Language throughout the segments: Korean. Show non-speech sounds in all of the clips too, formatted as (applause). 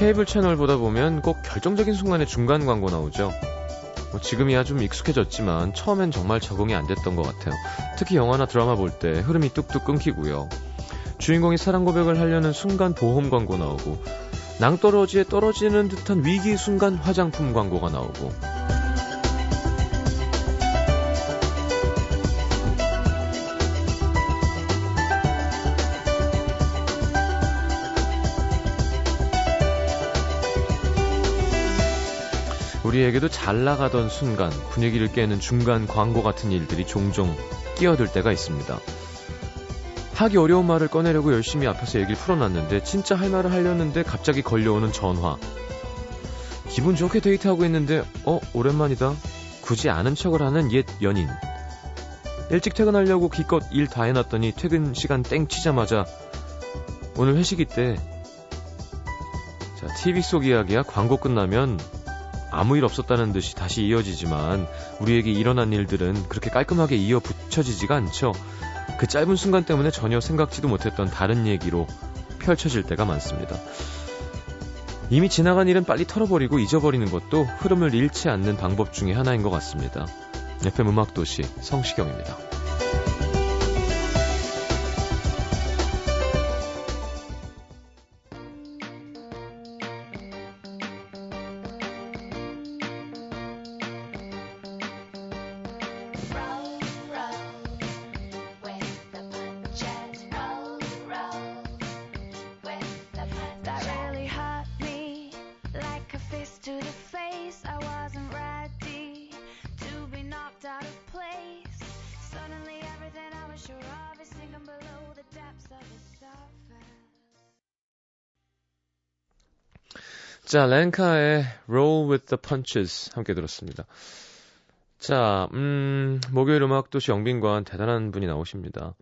케이블 채널 보다 보면 꼭 결정적인 순간에 중간 광고 나오죠. 뭐 지금이야 좀 익숙해졌지만 처음엔 정말 적응이 안 됐던 것 같아요. 특히 영화나 드라마 볼 때 흐름이 뚝뚝 끊기고요. 주인공이 사랑 고백을 하려는 순간 보험 광고 나오고 낭떠러지에 떨어지는 듯한 위기 순간 화장품 광고가 나오고 우리에게도 잘 나가던 순간 분위기를 깨는 중간 광고 같은 일들이 종종 끼어들 때가 있습니다. 하기 어려운 말을 꺼내려고 열심히 앞에서 얘기를 풀어놨는데 진짜 할 말을 하려는데 갑자기 걸려오는 전화. 기분 좋게 데이트하고 있는데 어 오랜만이다. 굳이 아는 척을 하는 옛 연인. 일찍 퇴근하려고 기껏 일 다 해놨더니 퇴근 시간 땡 치자마자 오늘 회식 이때 자 TV 속 이야기야 광고 끝나면 아무 일 없었다는 듯이 다시 이어지지만 우리에게 일어난 일들은 그렇게 깔끔하게 이어 붙여지지가 않죠. 그 짧은 순간 때문에 전혀 생각지도 못했던 다른 얘기로 펼쳐질 때가 많습니다. 이미 지나간 일은 빨리 털어버리고 잊어버리는 것도 흐름을 잃지 않는 방법 중의 하나인 것 같습니다. FM 음악도시 성시경입니다. 자, 랭카의 Roll with the Punches 함께 들었습니다. 자, 음, 목요일 음악도시 영빈관 대단한 분이 나오십니다.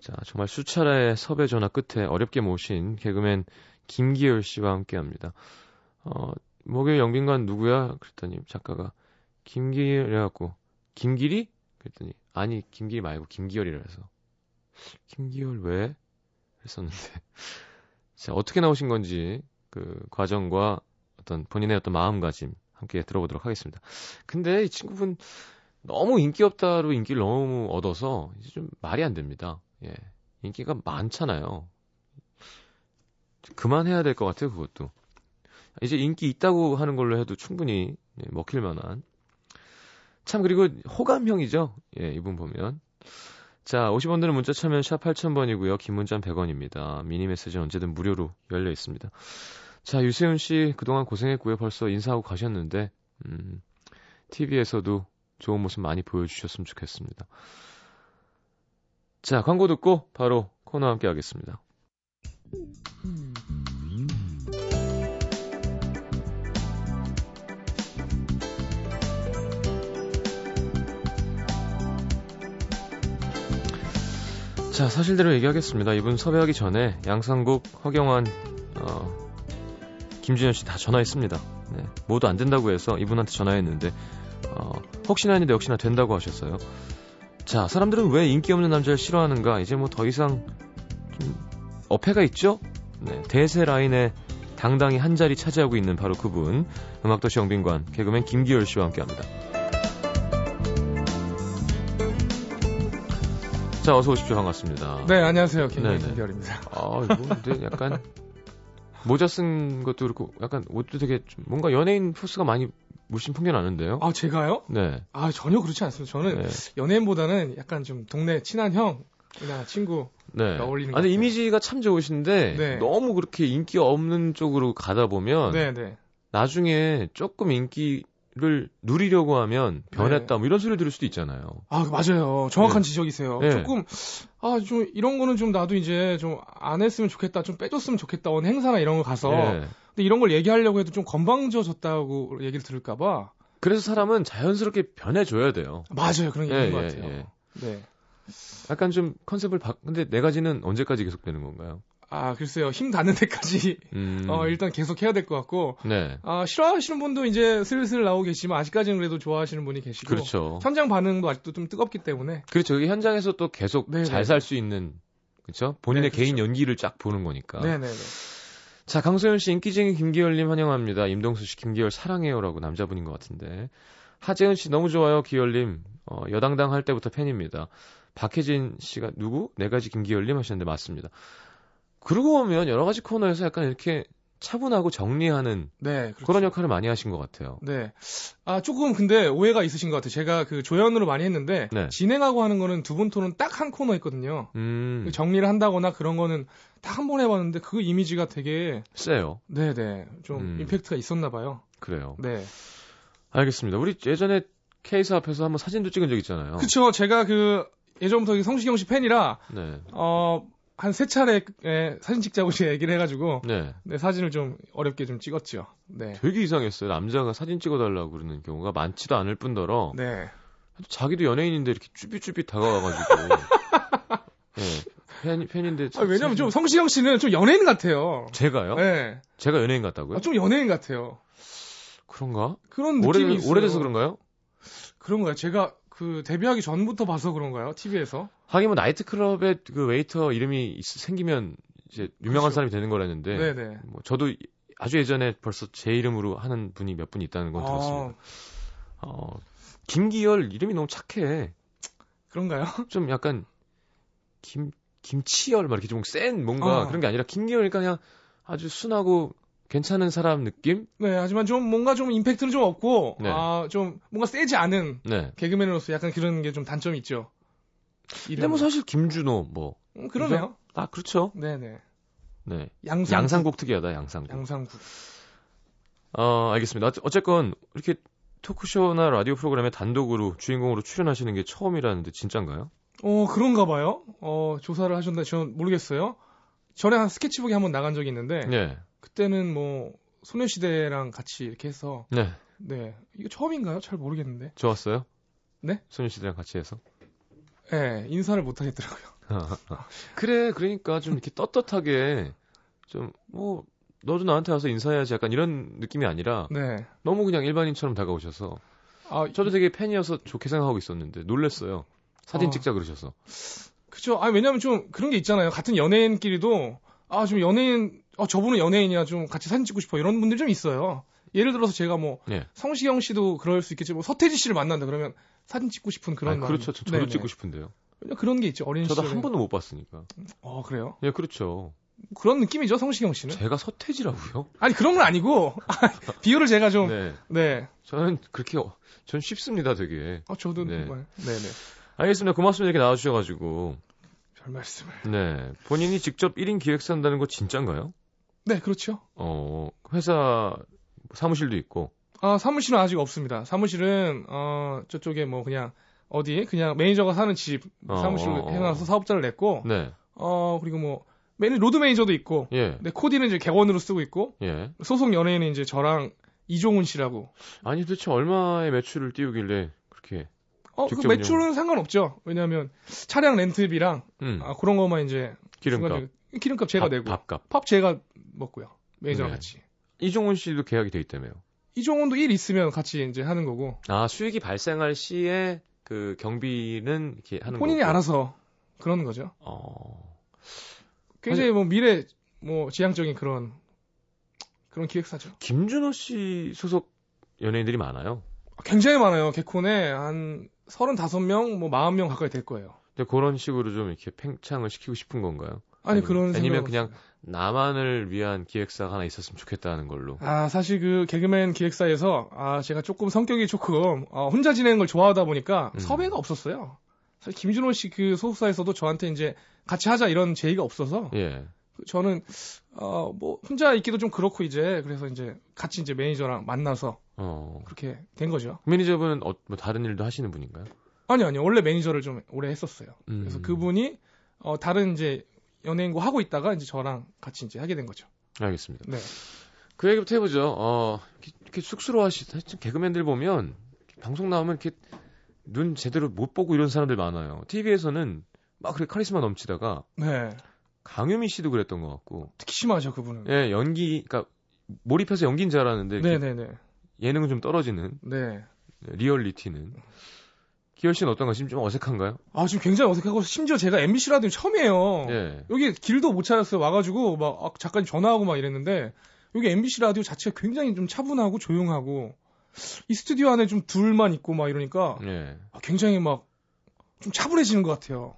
자, 정말 수차례의 섭외 전화 끝에 어렵게 모신 개그맨 김기열 씨와 함께 합니다. 어, 목요일 영빈관 누구야? 그랬더니 작가가 김기열이라고 김길이? 그랬더니 아니, 김길이 말고 김기열이라서 김기열 왜? 했었는데 (laughs) 자, 어떻게 나오신 건지 그 과정과 어떤 본인의 어떤 마음가짐 함께 들어보도록 하겠습니다. 근데 이 친구분 너무 인기 없다로 인기를 너무 얻어서 이제 좀 말이 안 됩니다. 예. 인기가 많잖아요. 그만해야 될 것 같아요, 그것도. 이제 인기 있다고 하는 걸로 해도 충분히 예, 먹힐 만한. 참, 그리고 호감형이죠. 예, 이분 보면. 자, 50원 드는 문자 참여는 샵 8000번이고요. 긴 문자는 100원입니다. 미니 메시지 언제든 무료로 열려 있습니다. 자, 유세윤 씨 그동안 고생했고요. 벌써 인사하고 가셨는데 음, TV에서도 좋은 모습 많이 보여주셨으면 좋겠습니다. 자, 광고 듣고 바로 코너 함께 하겠습니다. 자, 사실대로 얘기하겠습니다. 이분 섭외하기 전에 양상국, 허경환, 어, 김준현 씨 다 전화했습니다. 네, 모두 안 된다고 해서 이분한테 전화했는데, 어, 혹시나 했는데 역시나 된다고 하셨어요. 자, 사람들은 왜 인기 없는 남자를 싫어하는가? 이제 뭐 더 이상 좀 어폐가 있죠? 네, 대세 라인에 당당히 한 자리 차지하고 있는 바로 그분, 음악도시 영빈관, 개그맨 김기열 씨와 함께 합니다. 자, 어서 오십시오. 반갑습니다. 네, 안녕하세요. 김기열입니다. 아, 이거 근데 약간 모자 쓴 것도 그렇고 약간 옷도 되게 좀 뭔가 연예인 포스가 많이 물씬 풍겨나는데요. 아, 제가요? 네. 아, 전혀 그렇지 않습니다. 저는 네. 연예인보다는 약간 좀 동네 친한 형이나 친구 네. 어울리는 아니 이미지가 참 좋으신데 네. 너무 그렇게 인기 없는 쪽으로 가다 보면 네, 네. 나중에 조금 인기 를 누리려고 하면 변했다 네. 뭐 이런 소리 들을 수도 있잖아요. 아 맞아요. 정확한 네. 지적이세요. 네. 조금 아 좀 이런 거는 좀 나도 이제 좀 안 했으면 좋겠다, 좀 빼줬으면 좋겠다 어느 행사나 이런 거 가서 네. 근데 이런 걸 얘기하려고 해도 좀 건방져졌다고 얘기를 들을까봐. 그래서 사람은 자연스럽게 변해줘야 돼요. 맞아요, 그런 게 예, 있는 것 예, 같아요. 예. 네. 약간 좀 컨셉을 바 근데 네 가지는 언제까지 계속되는 건가요? 아, 글쎄요. 힘 닿는 데까지, (laughs) 음. 어, 일단 계속 해야 될 것 같고. 네. 아, 싫어하시는 분도 이제 슬슬 나오고 계시지만, 아직까지는 그래도 좋아하시는 분이 계시고. 그렇죠. 현장 반응도 아직도 좀 뜨겁기 때문에. 그렇죠. 여기 현장에서 또 계속 잘 살 수 있는, 그렇죠? 본인의 네, 그렇죠. 개인 연기를 쫙 보는 거니까. 네네네. 자, 강소연 씨 인기쟁이 김기열님 환영합니다. 임동수 씨 김기열 사랑해요라고 남자분인 것 같은데. 하재은 씨 너무 좋아요, 기열님. 어, 여당당 할 때부터 팬입니다. 박혜진 씨가 누구? 네 가지 김기열님 하셨는데 맞습니다. 그러고 보면 여러 가지 코너에서 약간 이렇게 차분하고 정리하는 네, 그렇죠. 그런 역할을 많이 하신 것 같아요. 네. 아 조금 근데 오해가 있으신 것 같아요. 제가 그 조연으로 많이 했는데 네. 진행하고 하는 거는 두 분 토는 딱한 코너 있거든요. 음. 그 정리를 한다거나 그런 거는 딱 한 번 해봤는데 그 이미지가 되게 세요. 네네. 좀 음. 임팩트가 있었나 봐요. 그래요. 네. 알겠습니다. 우리 예전에 케이스 앞에서 한번 사진도 찍은 적 있잖아요. 그쵸. 제가 그 예전부터 성시경 씨 팬이라 네. 어. 한 세 차례 사진 찍자고 제가 얘기를 해가지고 네. 네. 사진을 좀 어렵게 좀 찍었죠. 네. 되게 이상했어요. 남자가 사진 찍어달라고 그러는 경우가 많지도 않을 뿐더러 네. 자기도 연예인인데 이렇게 쭈삣쭈삣 다가와가지고 (laughs) 네. 팬, 팬인데 아, 왜냐면 좀 성시경 씨는 좀 연예인 같아요. 제가요? 네. 제가 연예인 같다고요? 아, 좀 연예인 같아요. 그런가? 그런 느낌이 오래, 있어요. 오래돼서 그런가요? 그런가요? 제가 그 데뷔하기 전부터 봐서 그런가요? TV에서? 하긴 뭐 나이트클럽에 그 웨이터 이름이 생기면 이제 유명한 그렇죠. 사람이 되는 거라는데 네네. 뭐 저도 아주 예전에 벌써 제 이름으로 하는 분이 몇 분 있다는 건 들었습니다. 아... 어, 김기열 이름이 너무 착해. 그런가요? 좀 약간 김 김치열 막 이렇게 좀 센 뭔가 어. 그런 게 아니라 김기열이니까 그냥 아주 순하고 괜찮은 사람 느낌? 네, 하지만 좀 뭔가 좀 임팩트는 좀 없고, 네. 아, 좀 뭔가 세지 않은 네. 개그맨으로서 약간 그런 게 좀 단점이 있죠. 근데 뭐 사실 김준호 뭐. 음, 그러네요. 아, 그렇죠. 네네. 네. 양상국. 양상국 특이하다, 양상국. 양상국. 어, 알겠습니다. 어쨌건 이렇게 토크쇼나 라디오 프로그램에 단독으로 주인공으로 출연하시는 게 처음이라는데 진짠가요? 어, 그런가 봐요. 어, 조사를 하셨나 저는 모르겠어요. 전에 한 스케치북에 한번 나간 적이 있는데 네. 그때는 뭐 소녀시대랑 같이 이렇게 해서 네. 네. 이거 처음인가요? 잘 모르겠는데. 좋았어요? 네? 소녀시대랑 같이 해서? 네, 인사를 못 하겠더라고요. (laughs) 그래, 그러니까 좀 이렇게 떳떳하게 좀 뭐 너도 나한테 와서 인사해야지 약간 이런 느낌이 아니라 네. 너무 그냥 일반인처럼 다가오셔서 아, 저도 되게 팬이어서 좋게 생각하고 있었는데 놀랬어요. 사진 아, 찍자 그러셔서. 그죠. 아 왜냐면 좀 그런 게 있잖아요. 같은 연예인끼리도 아 좀 연예인 어, 저분은 연예인이야. 좀 같이 사진 찍고 싶어. 이런 분들 좀 있어요. 예를 들어서 제가 뭐 네. 성시경 씨도 그럴 수 있겠지만 뭐 서태지 씨를 만난다 그러면 사진 찍고 싶은 그런 아, 그렇죠. 저도 네네. 찍고 싶은데요. 그런 게 있죠. 어린 저도 시절에. 한 번도 못 봤으니까. 어 그래요? 예, 그렇죠. 그런 느낌이죠, 성시경 씨는. 제가 서태지라고요? 아니 그런 건 아니고 (laughs) 비유를 제가 좀. 네. 네. 저는 그렇게 어, 전 쉽습니다, 되게. 아 저도 네. 정말. 네네. 알겠습니다. 고맙습니다. 이렇게 나와주셔가지고. 별 말씀을. 네. 본인이 직접 1인 기획사 한다는 거 진짠가요? 네, 그렇죠. 어, 회사 사무실도 있고. 아, 사무실은 아직 없습니다. 사무실은 어, 저쪽에 뭐 그냥 어디 그냥 매니저가 사는 집 어, 사무실로 어, 어. 해놔서 사업자를 냈고. 네. 어, 그리고 뭐 매니 로드 매니저도 있고. 예. 네, 코디는 이제 객원으로 쓰고 있고. 예. 소속 연예인은 이제 저랑 이종훈 씨라고. 아니 도대체 얼마의 매출을 띄우길래 그렇게 어, 그 매출은 상관없죠. 왜냐하면 차량 렌트비랑 음. 아, 그런 것만 이제 기름값 기름값 제가 밥, 내고 밥값 밥 제가 먹고요. 매니저랑 네. 같이. 이종훈 씨도 계약이 돼 있다며요. 이종훈도 일 있으면 같이 이제 하는 거고. 아 수익이 발생할 시에 그 경비는 이렇게 하는 본인이 거고. 알아서 그러는 거죠. 어. 굉장히 뭐 미래 뭐 지향적인 그런 그런 기획사죠. 김준호 씨 소속 연예인들이 많아요. 굉장히 많아요. 개콘에 한 35명, 뭐 40명 가까이 될 거예요. 근데 그런 식으로 좀 이렇게 팽창을 시키고 싶은 건가요? 아니 그런 아니면 그냥 나만을 위한 기획사가 하나 있었으면 좋겠다는 걸로. 아 사실 그 개그맨 기획사에서 아 제가 조금 성격이 조금 어, 혼자 지내는 걸 좋아하다 보니까 음. 섭외가 없었어요. 사실 김준호 씨 그 소속사에서도 저한테 이제 같이 하자 이런 제의가 없어서 예. 저는 어 뭐 혼자 있기도 좀 그렇고 이제 그래서 이제 같이 이제 매니저랑 만나서 어. 그렇게 된 거죠. 매니저분은 어, 뭐 다른 일도 하시는 분인가요? 아니요, 아니요. 원래 매니저를 좀 오래 했었어요. 음. 그래서 그분이 어 다른 이제 연예인과 하고 있다가 이제 저랑 같이 이제 하게 된 거죠. 알겠습니다. 네. 그 얘기부터 해보죠. 어, 이렇게, 쑥스러워하시, 개그맨들 보면 방송 나오면 이렇게 눈 제대로 못 보고 이런 사람들 많아요. TV에서는 막 그렇게 카리스마 넘치다가 네. 강유미 씨도 그랬던 것 같고 특히 심하죠 그분은. 예, 연기, 그러니까 몰입해서 연기인 줄 알았는데 네네네. 예능은 좀 떨어지는. 네. 리얼리티는 기열 씨는 어떤가? 지금 좀 어색한가요? 아, 지금 굉장히 어색하고 심지어 제가 MBC 라디오 처음이에요. 예. 여기 길도 못 찾았어요. 와가지고 막 아, 작가님 전화하고 막 이랬는데 여기 MBC 라디오 자체가 굉장히 좀 차분하고 조용하고 이 스튜디오 안에 좀 둘만 있고 막 이러니까 예. 아, 굉장히 막 좀 차분해지는 것 같아요.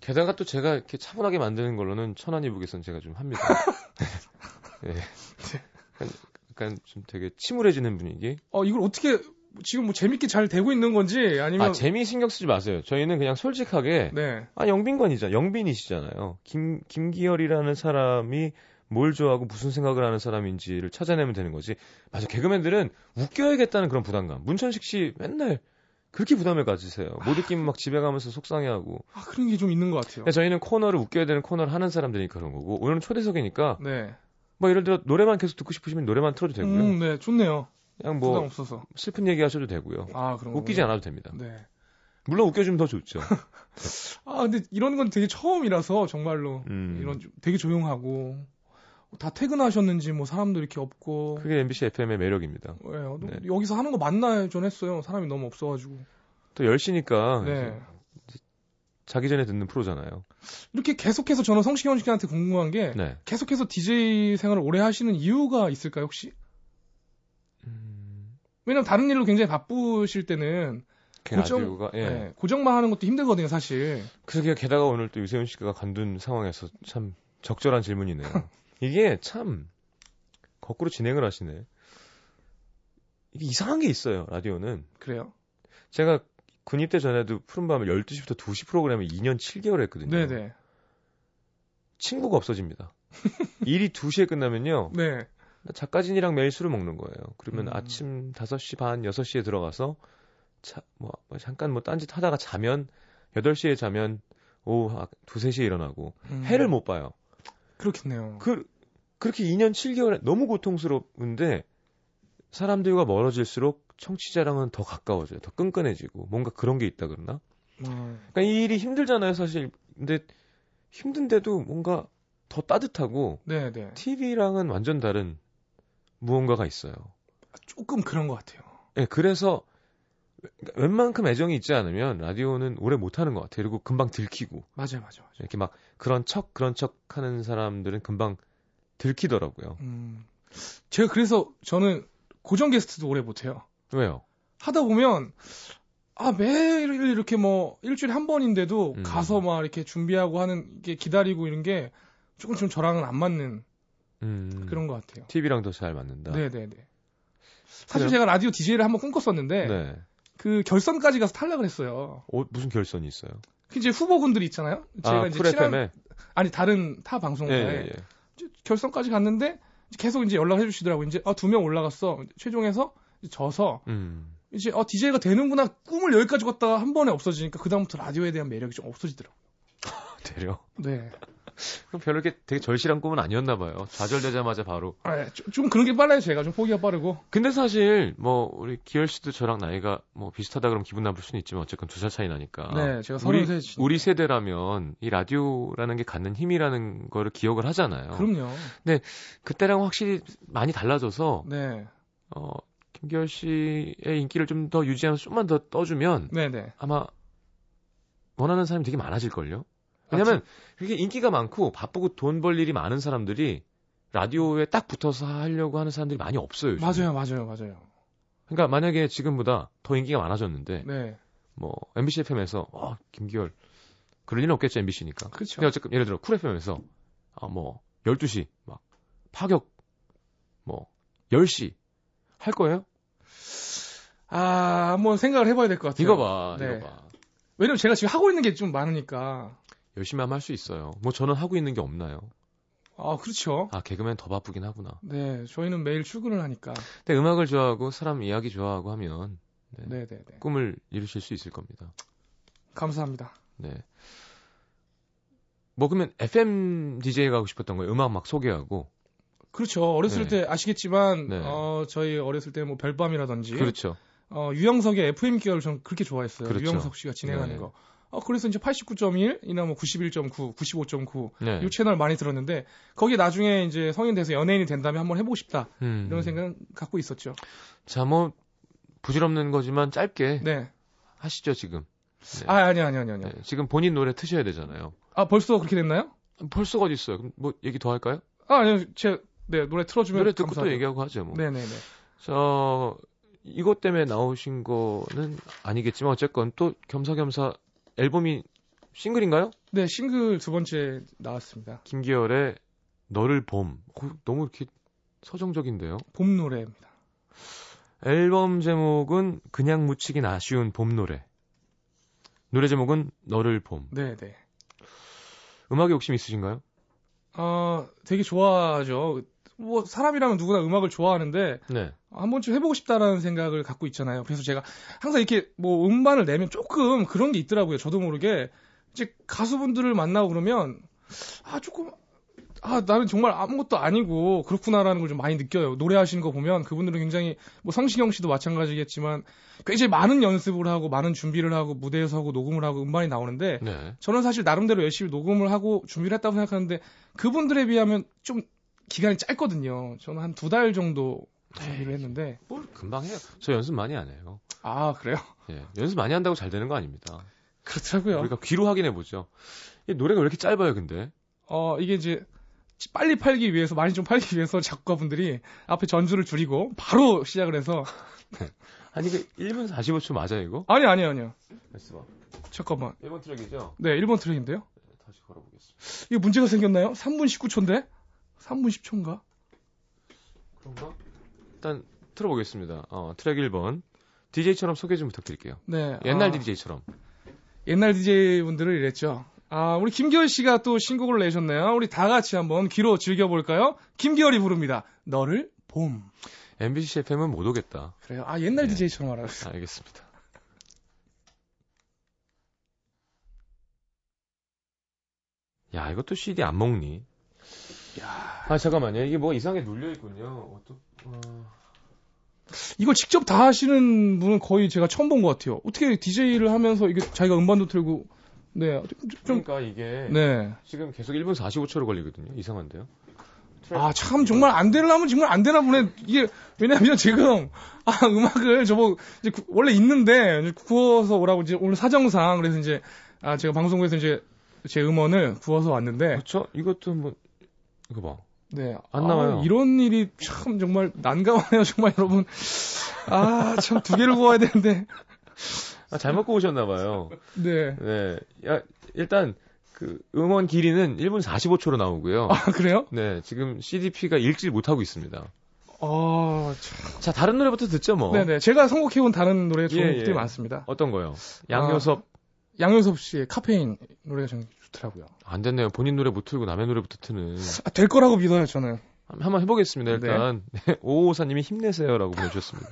게다가 또 제가 이렇게 차분하게 만드는 걸로는 천안이북에선 제가 좀 합니다. 네. (laughs) 네. 약간, 약간 좀 되게 침울해지는 분위기. 어 이걸 어떻게 지금 뭐 재밌게 잘 되고 있는 건지 아니면 아 재미 신경 쓰지 마세요. 저희는 그냥 솔직하게 네. 아 영빈관이잖아. 영빈이시잖아요. 김 김기열이라는 사람이 뭘 좋아하고 무슨 생각을 하는 사람인지를 찾아내면 되는 거지. 맞아. 개그맨들은 웃겨야겠다는 그런 부담감. 문천식 씨 맨날 그렇게 부담을 가지세요. 못 웃기면 막 집에 가면서 속상해하고. 아 그런 게 좀 있는 것 같아요. 저희는 코너를 웃겨야 되는 코너를 하는 사람들이니까 그런 거고 오늘은 초대석이니까. 네. 뭐 예를 들어 노래만 계속 듣고 싶으시면 노래만 틀어도 되고요. 음, 네, 좋네요. 그냥 뭐 없어서. 슬픈 얘기 하셔도 되고요. 아, 그런 웃기지 않아도 됩니다. 네. 물론 웃겨주면 더 좋죠. (laughs) 아, 근데 이런 건 되게 처음이라서 정말로 음. 이런 되게 조용하고 다 퇴근하셨는지 뭐 사람도 이렇게 없고. 그게 MBC FM의 매력입니다. 네, 네. 여기서 하는 거 맞나요? 전 했어요. 사람이 너무 없어가지고. 또 10시니까 네. 자기 전에 듣는 프로잖아요. 이렇게 계속해서 저는 성시경 씨한테 궁금한 게 네. 계속해서 DJ 생활을 오래 하시는 이유가 있을까요 혹시? 음... 왜냐면 다른 일로 굉장히 바쁘실 때는 고정, 예. 네, 고정만 하는 것도 힘들거든요 사실. 그러게 게다가 오늘 또 유세윤 씨가 간둔 상황에서 참 적절한 질문이네요. (laughs) 이게 참 거꾸로 진행을 하시네. 이게 이상한 게 있어요 라디오는. 그래요? 제가 군입대 전에도 푸른밤을 12시부터 2시 프로그램을 2년 7개월 했거든요. 네네. 친구가 없어집니다. (laughs) 일이 2시에 끝나면요. 네. 작가진이랑 매일 술을 먹는 거예요. 그러면 음. 아침 5시 반, 6시에 들어가서 차, 뭐, 뭐, 잠깐 뭐 딴짓 하다가 자면 8시에 자면 오후 2, 아, 3시에 일어나고 음. 해를 못 봐요. 그렇겠네요. 그, 그렇게 2년 7개월에 너무 고통스러운데 사람들과 멀어질수록 청취자랑은 더 가까워져요. 더 끈끈해지고 뭔가 그런 게 있다 그러나? 음. 그러니까 이 일이 힘들잖아요, 사실. 근데 힘든데도 뭔가 더 따뜻하고 네네. TV랑은 완전 다른 무언가가 있어요. 조금 그런 것 같아요. 네, 그래서 웬만큼 애정이 있지 않으면 라디오는 오래 못 하는 것 같아요. 그리고 금방 들키고. 맞아요, 맞아요. 맞아요. 이렇게 막 그런 척, 그런 척 하는 사람들은 금방 들키더라고요. 음. 제가 그래서 저는 고정 게스트도 오래 못 해요. 왜요? 하다 보면 아 매일 이렇게 뭐 일주일에 한 번인데도 음. 가서 막 이렇게 준비하고 하는 게 기다리고 이런 게 조금 좀 저랑은 안 맞는 음. 그런 것 같아요. TV랑 더 잘 맞는다. 네네네. 사실 그래요? 제가 라디오 DJ를 한번 꿈꿨었는데 네. 그 결선까지 가서 탈락을 했어요. 어, 무슨 결선이 있어요? 그 이제 후보군들이 있잖아요. 제가 아, 이제 친한 아니 다른 타 방송사에 예, 예, 예. 결선까지 갔는데 계속 이제 연락해 주시더라고. 이제 아, 두명 올라갔어. 최종에서 져서 음. 이제 어 DJ가 되는구나 꿈을 여기까지 갔다가 한 번에 없어지니까 그 다음부터 라디오에 대한 매력이 좀 없어지더라고요. 되려? 네. 그럼 별로 이렇게 되게 절실한 꿈은 아니었나 봐요. 좌절되자마자 바로. 아, 예. 좀, 좀 그런 게 빨라요, 제가. 좀 포기가 빠르고. 근데 사실, 뭐, 우리 기열 씨도 저랑 나이가 뭐 비슷하다 그러면 기분 나쁠 수는 있지만 어쨌건 두 살 차이 나니까. 네, 제가 우리, 우리 세대라면 이 라디오라는 게 갖는 힘이라는 거를 기억을 하잖아요. 그럼요. 근데 그때랑 확실히 많이 달라져서. 네. 어, 김기열 씨의 인기를 좀 더 유지하면서 좀만 더 떠주면 네네. 아마 원하는 사람이 되게 많아질걸요. 왜냐면 그게 인기가 많고 바쁘고 돈 벌 일이 많은 사람들이 라디오에 딱 붙어서 하려고 하는 사람들이 많이 없어요. 요즘. 맞아요, 맞아요, 맞아요. 그러니까 만약에 지금보다 더 인기가 많아졌는데 네. 뭐 MBC FM에서 어, 김기열 그럴 리는 없겠죠 MBC니까. 그렇죠. 근데 어쨌든 예를 들어 쿨 FM에서 아, 뭐 12시 막 파격 뭐 10시 할 거예요? 아, 한번 생각을 해봐야 될 것 같아요. 이거 봐, 네. 이거 봐. 왜냐면 제가 지금 하고 있는 게 좀 많으니까. 열심히 하면 할 수 있어요. 뭐 저는 하고 있는 게 없나요? 아, 그렇죠. 아, 개그맨 더 바쁘긴 하구나. 네, 저희는 매일 출근을 하니까. 근데 음악을 좋아하고 사람 이야기 좋아하고 하면 네, 네, 네, 네. 꿈을 이루실 수 있을 겁니다. 감사합니다. 네. 뭐 그러면 FM DJ 가고 싶었던 거예요? 음악 막 소개하고. 그렇죠. 어렸을 네. 때 아시겠지만 네. 어, 저희 어렸을 때 뭐 별밤이라든지 그렇죠. 어, 유영석의 FM 기어를 저는 그렇게 좋아했어요. 그렇죠. 유영석 씨가 진행하는 네. 거. 어, 그래서 이제 89.1이나 뭐 91.9, 95.9, 네. 이 채널 많이 들었는데, 거기에 나중에 이제 성인 돼서 연예인이 된다면 한번 해보고 싶다. 음. 이런 생각 갖고 있었죠. 자, 뭐, 부질없는 거지만 짧게. 네. 하시죠 지금. 네. 아 아니 아니 아니 아니. 네, 지금 본인 노래 트셔야 되잖아요. 아 벌써 그렇게 됐나요? 벌써 어디 있어요? 그럼 뭐 얘기 더 할까요? 아 아니요 제 네, 노래 틀어주면 노래 듣고 감사하죠. 또 얘기하고 하죠 뭐. 네네네. 저 이것 때문에 나오신 거는 아니겠지만 어쨌건 또 겸사겸사 앨범이 싱글인가요? 네, 싱글 두 번째 나왔습니다. 김기열의 너를 봄. 어, 너무 이렇게 서정적인데요. 봄 노래입니다. 앨범 제목은 그냥 묻히긴 아쉬운 봄 노래. 노래 제목은 너를 봄. 네, 네. 음악에 욕심 있으신가요? 어, 되게 좋아하죠. 뭐 사람이라면 누구나 음악을 좋아하는데 네. 한 번쯤 해보고 싶다라는 생각을 갖고 있잖아요. 그래서 제가 항상 이렇게 뭐 음반을 내면 조금 그런 게 있더라고요. 저도 모르게 이제 가수분들을 만나고 그러면 아 조금 아 나는 정말 아무것도 아니고 그렇구나라는 걸 좀 많이 느껴요. 노래하시는 거 보면 그분들은 굉장히 뭐 성시경 씨도 마찬가지겠지만 굉장히 많은 연습을 하고 많은 준비를 하고 무대에 서고 녹음을 하고 음반이 나오는데 네. 저는 사실 나름대로 열심히 녹음을 하고 준비를 했다고 생각하는데 그분들에 비하면 좀 기간이 짧거든요. 저는 한 두 달 정도 준비를 했는데. 뭘 금방 해요. 저 연습 많이 안 해요. 아, 그래요? 예. 연습 많이 한다고 잘 되는 거 아닙니다. 그렇더라고요. 우리가 귀로 확인해 보죠. 이 노래가 왜 이렇게 짧아요, 근데? 어, 이게 이제 빨리 팔기 위해서 많이 좀 팔기 위해서 작곡가분들이 앞에 전주를 줄이고 바로 시작을 해서 (laughs) 네. 아니 그 1분 45초 맞아요, 이거? 아니, 아니, 아니요. 됐어. 잠깐만. 1번 트랙이죠? 네, 1번 트랙인데요. 네, 다시 걸어보겠습니다. 이거 문제가 생겼나요? 3분 19초인데? 3분 10초인가? 그런가? 일단 틀어보겠습니다. 어, 트랙 1번. DJ처럼 소개 좀 부탁드릴게요. 네. 옛날 아, DJ처럼. 옛날 DJ분들을 이랬죠. 아, 우리 김기열 씨가 또 신곡을 내셨네요. 우리 다 같이 한번 귀로 즐겨볼까요? 김기열이 부릅니다. 너를 봄. MBC FM은 못 오겠다. 그래요? 아, 옛날 네. DJ처럼 알았어요. 알겠습니다. 야, 이것도 CD 안 먹니? 야. 아 잠깐만요. 이게 뭐 이상하게 눌려 있군요. 어떠... 어... 이걸 직접 다 하시는 분은 거의 제가 처음 본 것 같아요. 어떻게 DJ를 하면서 이게 자기가 음반도 틀고 네. 좀, 그러니까 이게 네. 지금 계속 1분 45초로 걸리거든요. 이상한데요. 아, 참, 정말 안 되려면 정말 안 되나 보네. 이게, 왜냐면 지금, 아, 음악을 저거, 이제 구, 원래 있는데, 구워서 오라고 이제 오늘 사정상, 그래서 이제, 아, 제가 방송국에서 이제 제 음원을 구워서 왔는데. 그렇죠? 이것도 뭐, 이거 봐. 네. 안 나와요. 아, 이런 일이 참 정말 난감하네요, (laughs) 정말 여러분. 아, 참 두 개를 구워야 되는데. 아, 잘못 구우셨나봐요. 네. 네. 야, 일단, 그, 음원 길이는 1분 45초로 나오고요. 아, 그래요? 네. 지금 CDP가 읽질 못하고 있습니다. 아, 참. 자, 다른 노래부터 듣죠, 뭐. 네네. 제가 선곡해온 다른 노래 좋은 예, 예. 많습니다. 어떤 거요? 양효섭. 아, 양효섭 씨의 카페인 노래가 저는 좋더라고요. 안 됐네요. 본인 노래 못 틀고 남의 노래부터 트는. 아, 될 거라고 믿어요, 저는. 한번 해보겠습니다. 일단 (laughs) 네. 오호사님이 힘내세요라고 보내주셨습니다.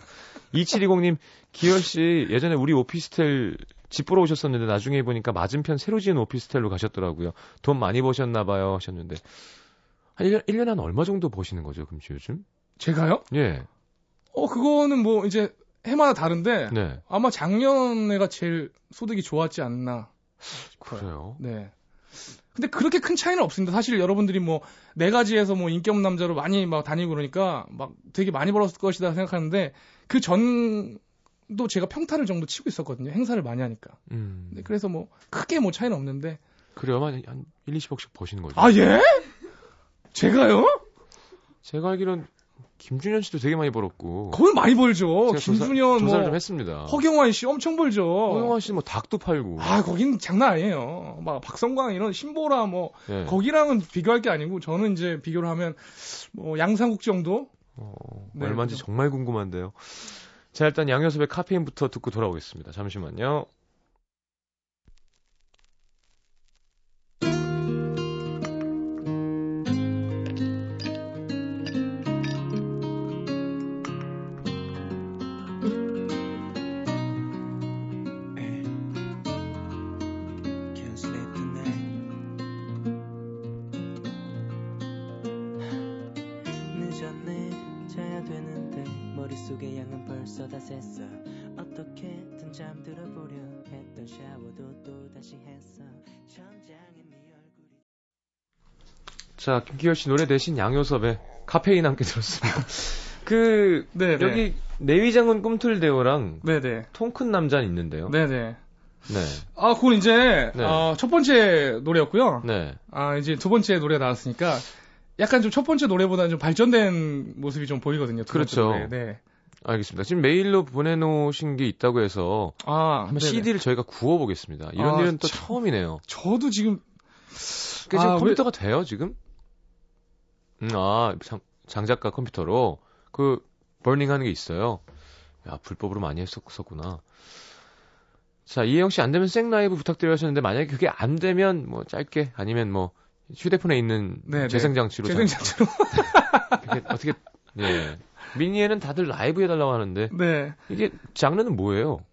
2720님 기열 씨 예전에 우리 오피스텔 집 보러 오셨었는데 나중에 보니까 맞은편 새로 지은 오피스텔로 가셨더라고요. 돈 많이 버셨나 봐요 하셨는데 한 1년, 1년에 한 얼마 정도 버시는 거죠, 그럼 요즘? 제가요? 예. 어, 그거는 뭐 이제 해마다 다른데 네. 아마 작년에가 제일 소득이 좋았지 않나. 그래요? 네. 근데 그렇게 큰 차이는 없습니다. 사실 여러분들이 뭐 네 가지에서 뭐 인기 없는 남자로 많이 막 다니고 그러니까 막 되게 많이 벌었을 것이다 생각하는데 그 전도 제가 평타를 정도 치고 있었거든요. 행사를 많이 하니까. 음. 네, 그래서 뭐 크게 뭐 차이는 없는데. 그래요? 한, 한 1, 20억씩 버시는 거죠. 아, 예? 제가요? 제가 알기론 김준현 씨도 되게 많이 벌었고. 거의 많이 벌죠. 김준현 조사, 뭐. 좀 했습니다. 허경환 씨 엄청 벌죠. 허경환 씨 뭐 닭도 팔고. 아, 거긴 장난 아니에요. 막 박성광 이런 신보라 뭐 네. 거기랑은 비교할 게 아니고 저는 이제 비교를 하면 뭐 양상국 정도. 어, 네, 얼마인지 그렇죠. 정말 궁금한데요. 자, 일단 양효섭의 카페인부터 듣고 돌아오겠습니다. 잠시만요. 자, 김기열 씨 노래 대신 양효섭의 카페인 함께 들었습니다. (laughs) 그, 네, 네, 여기 내위장군 꿈틀대오랑 네네. 통큰 남자는 있는데요. 네네. 네. 아, 그건 이제 네. 어, 첫 번째 노래였고요. 네. 아, 이제 두 번째 노래 나왔으니까 약간 좀 첫 번째 노래보다는 좀 발전된 모습이 좀 보이거든요. 그렇죠. 네. 알겠습니다. 지금 메일로 보내놓으신 게 있다고 해서 아, 한번 네네. CD를 저희가 구워보겠습니다. 이런 아, 일은 또 저, 처음이네요. 저도 지금 그 지금 아, 컴퓨터가 왜... 돼요 지금? 음, 아 장, 장 작가 컴퓨터로 그 버닝하는 게 있어요. 야 불법으로 많이 했었구나. 자 이혜영 씨 안 되면 생 라이브 부탁드려 하셨는데 만약에 그게 안 되면 뭐 짧게 아니면 뭐 휴대폰에 있는 네네. 재생 장치로 재생 장치로 어떻게 예 미니에는 다들 라이브 해달라고 하는데 네 이게 장르는 뭐예요?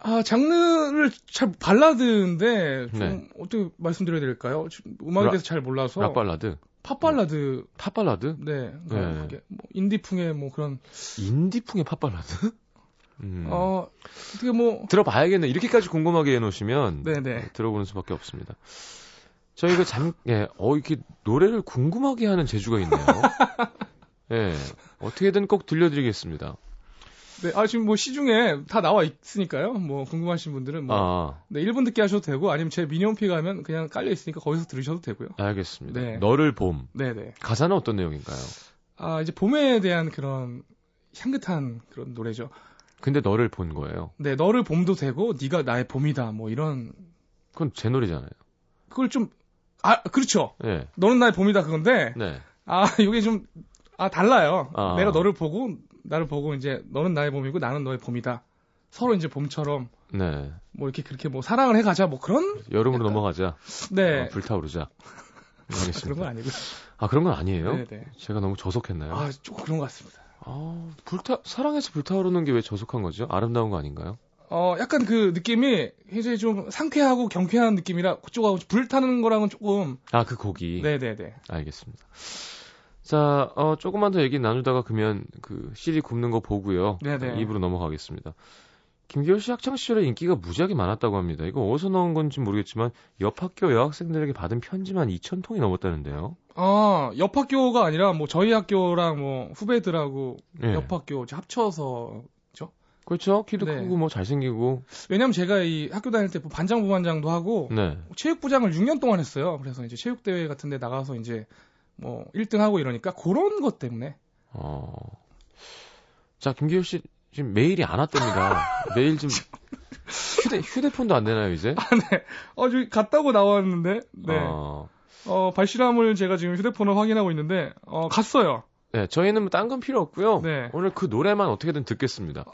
아, 장르를 잘 발라드인데 좀 네. 어떻게 말씀드려야 될까요? 음악에 대해서 잘 몰라서 락 발라드. 팝 발라드. 팝발라드? 네. 네. 그게 뭐 인디풍의 뭐 그런 인디풍의 팝 발라드? 음. 어, 어떻게 뭐 들어봐야겠네. 이렇게까지 궁금하게 해 놓으시면 네네. 네, 들어보는 수밖에 없습니다. 저희가 잠 예, 어 이렇게 노래를 궁금하게 하는 재주가 있네요. (laughs) 예. 어떻게든 꼭 들려드리겠습니다. 네, 아, 지금 뭐 시중에 다 나와 있으니까요. 뭐 궁금하신 분들은 뭐 아. 네, 1분 듣기 하셔도 되고 아니면 제 미니홈피 가면 그냥 깔려 있으니까 거기서 들으셔도 되고요. 알겠습니다. 네. 너를 봄. 네, 네. 가사는 어떤 내용인가요? 아, 이제 봄에 대한 그런 향긋한 그런 노래죠. 근데 너를 본 거예요. 네, 너를 봄도 되고 네가 나의 봄이다. 뭐 이런 그건 제 노래잖아요. 그걸 좀 아, 그렇죠. 네. 너는 나의 봄이다 그건데 네. 아, 이게 좀 아, 달라요. 아. 내가 너를 보고 나를 보고 이제 너는 나의 봄이고 나는 너의 봄이다. 서로 이제 봄처럼 네. 뭐 이렇게 그렇게 뭐 사랑을 해가자 뭐 그런 여름으로 약간... 넘어가자. 네. 어, 불타오르자. 알겠습니다. (laughs) 그런 건 아니고. 아 그런 건 아니에요? 네네. 네. 제가 너무 저속했나요? 아 조금 그런 것 같습니다. 아 불타 사랑해서 불타오르는 게 왜 저속한 거죠? 아름다운 거 아닌가요? 어 약간 그 느낌이 굉장히 좀 상쾌하고 경쾌한 느낌이라 그쪽하고 불타는 거랑은 조금 아 그 곡이 네네네 알겠습니다. 자, 어, 조금만 더 얘기 나누다가 그러면 그 CD 굽는 거 보고요. 네네. 입으로 넘어가겠습니다. 김기열 씨 학창 시절에 인기가 무지하게 많았다고 합니다. 이거 어디서 나온 건지 모르겠지만 옆 학교 여학생들에게 받은 편지만 2천 통이 넘었다는데요. 아, 옆 학교가 아니라 뭐 저희 학교랑 뭐 후배들하고 네. 옆 학교 합쳐서 그렇죠. 키도 네. 크고 뭐 잘생기고. 왜냐면 제가 이 학교 다닐 때뭐 반장 부반장도 하고 네. 체육부장을 6년 동안 했어요. 그래서 이제 체육 대회 같은 데 나가서 이제 뭐 1등 하고 이러니까 그런 것 때문에. 어. 자, 김기호 씨 지금 메일이 안 왔답니다. (laughs) 메일 좀 휴대 휴대폰도 안 되나요, 이제? 아, 네. 어, 저기 갔다고 나왔는데. 네. 어. 어, 발실함을 제가 지금 휴대폰을 확인하고 있는데 어, 갔어요. 네, 저희는 뭐 딴 건 필요 없고요. 네. 오늘 그 노래만 어떻게든 듣겠습니다.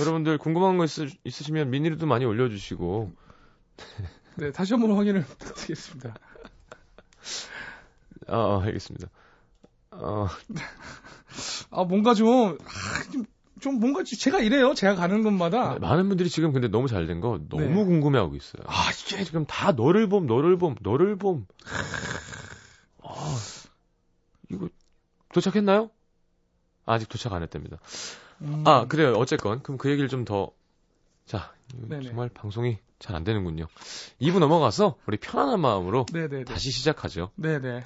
여러분들 궁금한 거 있으, 있으시면 미니로도 많이 올려주시고. 네, 다시 한 번 확인을 (laughs) 부탁드리겠습니다. (laughs) 아, 어, 알겠습니다. 어. (laughs) 아, 뭔가 좀, 아, 좀, 좀 뭔가 제가 이래요. 제가 가는 곳마다. 네, 많은 분들이 지금 근데 너무 잘 된 거 너무 네. 궁금해하고 있어요. 아, 이게 지금 다 너를 봄, 너를 봄, 너를 봄. 아, 이거 도착했나요? 아직 도착 안 했답니다. 음. 아, 그래요. 어쨌건. 그럼 그 얘기를 좀 더, 자, 정말 방송이 잘 안 되는군요. 2부 넘어가서 우리 편안한 마음으로 네네네. 다시 시작하죠. 네네.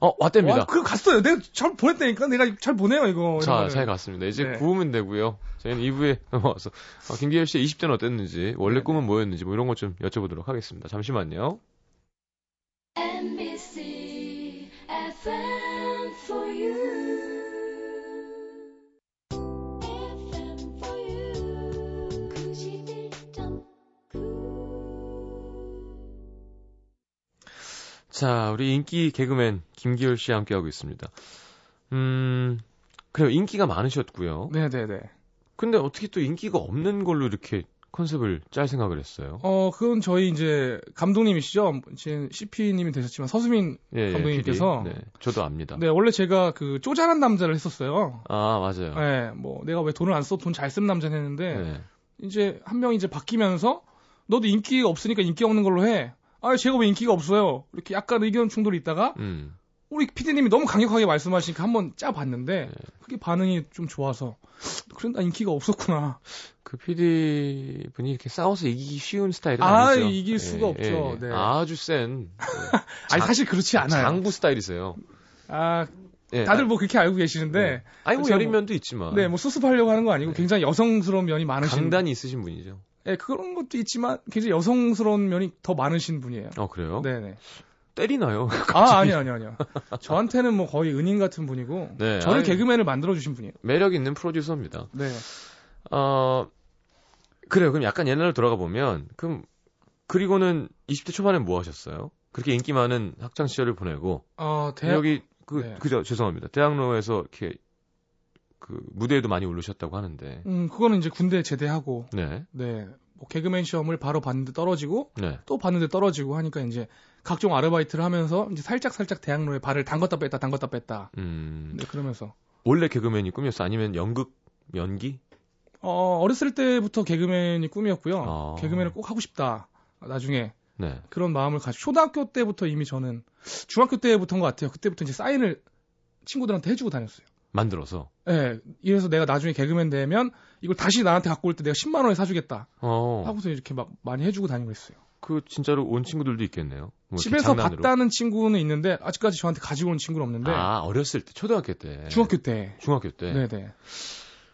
어, 왔답니다. 와, 그거 갔어요. 내가 잘 보냈다니까. 내가 잘 보내요, 이거. 자, 잘 갔습니다. 이제 네. 구우면 되고요. 저희는 2부에 넘어와서 어, 김기열 씨의 20대는 어땠는지, 원래 네. 꿈은 뭐였는지 뭐 이런 것 좀 여쭤보도록 하겠습니다. 잠시만요. 자, 우리 인기 개그맨 김기열 씨와 함께하고 있습니다. 음, 그래요. 인기가 많으셨고요. 네네네. 근데 어떻게 또 인기가 없는 걸로 이렇게 컨셉을 짤 생각을 했어요? 어, 그건 저희 이제 감독님이시죠. 지금 CP님이 되셨지만 서수민 예, 예 감독님께서. 예, 네, 저도 압니다. 네, 원래 제가 그 쪼잔한 남자를 했었어요. 아, 맞아요. 네, 뭐 내가 왜 돈을 안 써? 돈잘 쓰는 남자는 했는데 네. 이제 한명 이제 바뀌면서 너도 인기 없으니까 인기 없는 걸로 해. 아, 제가 왜 인기가 없어요? 이렇게 약간 의견 충돌이 있다가 음. 우리 피디님이 너무 강력하게 말씀하시니까 한번 짜봤는데 네. 그게 반응이 좀 좋아서 그래 나 인기가 없었구나. 그 피디 분이 이렇게 싸워서 이기기 쉬운 스타일은 아, 아니죠. 이길 수가 예, 없죠. 예, 예. 네. 아주 센. (laughs) 아니 사실 그렇지 않아요. 장부 스타일이세요. 아 네, 다들 뭐 그렇게 알고 계시는데. 네. 아니 뭐 여린 면도 있지만. 네, 뭐 수습하려고 하는 거 아니고 네. 굉장히 여성스러운 면이 많으신. 강단이 있으신 분이죠. 네, 그런 것도 있지만 굉장히 여성스러운 면이 더 많으신 분이에요. 어 그래요? 네네. 때리나요? (laughs) 아 아니요 아니요 아니요. 저한테는 뭐 거의 은인 같은 분이고. 네, 저를 아니, 개그맨을 만들어 주신 분이에요. 매력 있는 프로듀서입니다. 네. 어 그래요. 그럼 약간 옛날로 돌아가 보면 그럼 그리고는 20대 초반에 뭐 하셨어요? 그렇게 인기 많은 학창 시절을 보내고 어, 대학 여기 그 네. 그죠 죄송합니다. 대학로에서 이렇게 그 무대에도 많이 오르셨다고 하는데. 음 그거는 이제 군대 제대하고 네. 네. 뭐 개그맨 시험을 바로 봤는데 떨어지고 네. 또 봤는데 떨어지고 하니까 이제 각종 아르바이트를 하면서 이제 살짝 살짝 대학로에 발을 담갔다 뺐다 담갔다 뺐다. 음. 네, 그러면서 원래 개그맨이 꿈이었어 아니면 연극 연기? 어 어렸을 때부터 개그맨이 꿈이었고요. 아. 개그맨을 꼭 하고 싶다. 나중에 네. 그런 마음을 가지고 초등학교 때부터 이미 저는 중학교 때부터인 것 같아요. 그때부터 이제 사인을 친구들한테 해주고 다녔어요. 만들어서. 네. 이래서 내가 나중에 개그맨 되면 이걸 다시 나한테 갖고 올 때 내가 10만 원에 사주겠다. 어. 하고서 이렇게 막 많이 해주고 다니고 있어요. 그 진짜로 온 친구들도 있겠네요. 뭐 집에서 봤다는 친구는 있는데 아직까지 저한테 가지고 온 친구는 없는데. 아 어렸을 때 초등학교 때. 중학교 때. 중학교 때. 네네.